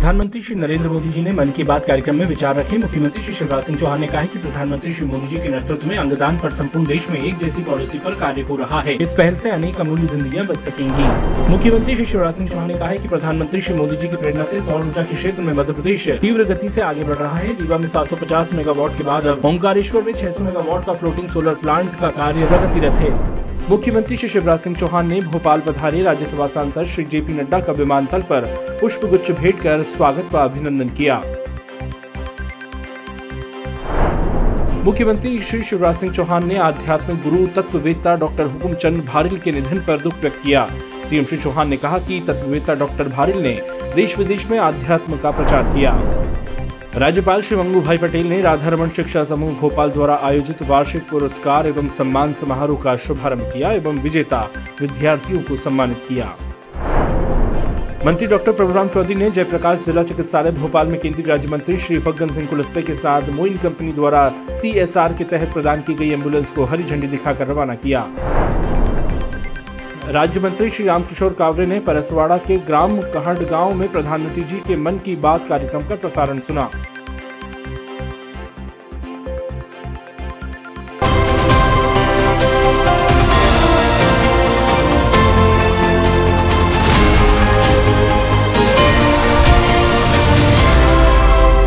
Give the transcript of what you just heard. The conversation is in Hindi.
प्रधानमंत्री श्री नरेंद्र मोदी जी ने मन की बात कार्यक्रम में विचार रखे। मुख्यमंत्री श्री शिवराज सिंह चौहान ने कहा कि प्रधानमंत्री श्री मोदी जी के नेतृत्व में अंगदान पर संपूर्ण देश में एक जैसी पॉलिसी पर कार्य हो रहा है। इस पहल से अनेक अमूल्य जिंदगियाँ बच सकेंगी। मुख्यमंत्री श्री शिवराज सिंह चौहान ने कहा कि प्रधानमंत्री श्री मोदी जी की प्रेरणा से सौर ऊर्जा के क्षेत्र में मध्य प्रदेश तीव्र गति से आगे बढ़ रहा है। रीवा में 750 मेगावाट के बाद ओंकारेश्वर में 600 मेगावाट का फ्लोटिंग सोलर प्लांट का कार्य प्रगतिरत है। मुख्यमंत्री श्री शिवराज सिंह चौहान ने भोपाल पधारे राज्यसभा सांसद श्री जेपी नड्डा का विमानतल पर पुष्प गुच्छ भेंट कर स्वागत व अभिनंदन किया। मुख्यमंत्री श्री शिवराज सिंह चौहान ने आध्यात्मिक गुरु, तत्ववेत्ता डॉक्टर हुकुम चंद भारिल के निधन पर दुख व्यक्त किया। सीएम श्री चौहान ने कहा कि तत्ववेत्ता डॉक्टर भारिल ने देश विदेश में आध्यात्म का प्रचार किया। राज्यपाल श्री मंगू भाई पटेल ने राधारमण शिक्षा समूह भोपाल द्वारा आयोजित वार्षिक पुरस्कार एवं सम्मान समारोह का शुभारंभ किया एवं विजेता विद्यार्थियों को सम्मानित किया। मंत्री डॉक्टर प्रभुराम चौधरी ने जयप्रकाश जिला चिकित्सालय भोपाल में केंद्रीय राज्य मंत्री श्री फग्गन सिंह कुलस्ते के साथ मोइन कंपनी द्वारा सीएसआर के तहत प्रदान की गई एंबुलेंस को हरी झंडी दिखाकर रवाना किया। राज्य मंत्री श्री रामकिशोर कावरे ने परसवाड़ा के ग्राम कहड़ गाँव में प्रधानमंत्री जी के मन की बात कार्यक्रम का प्रसारण सुना।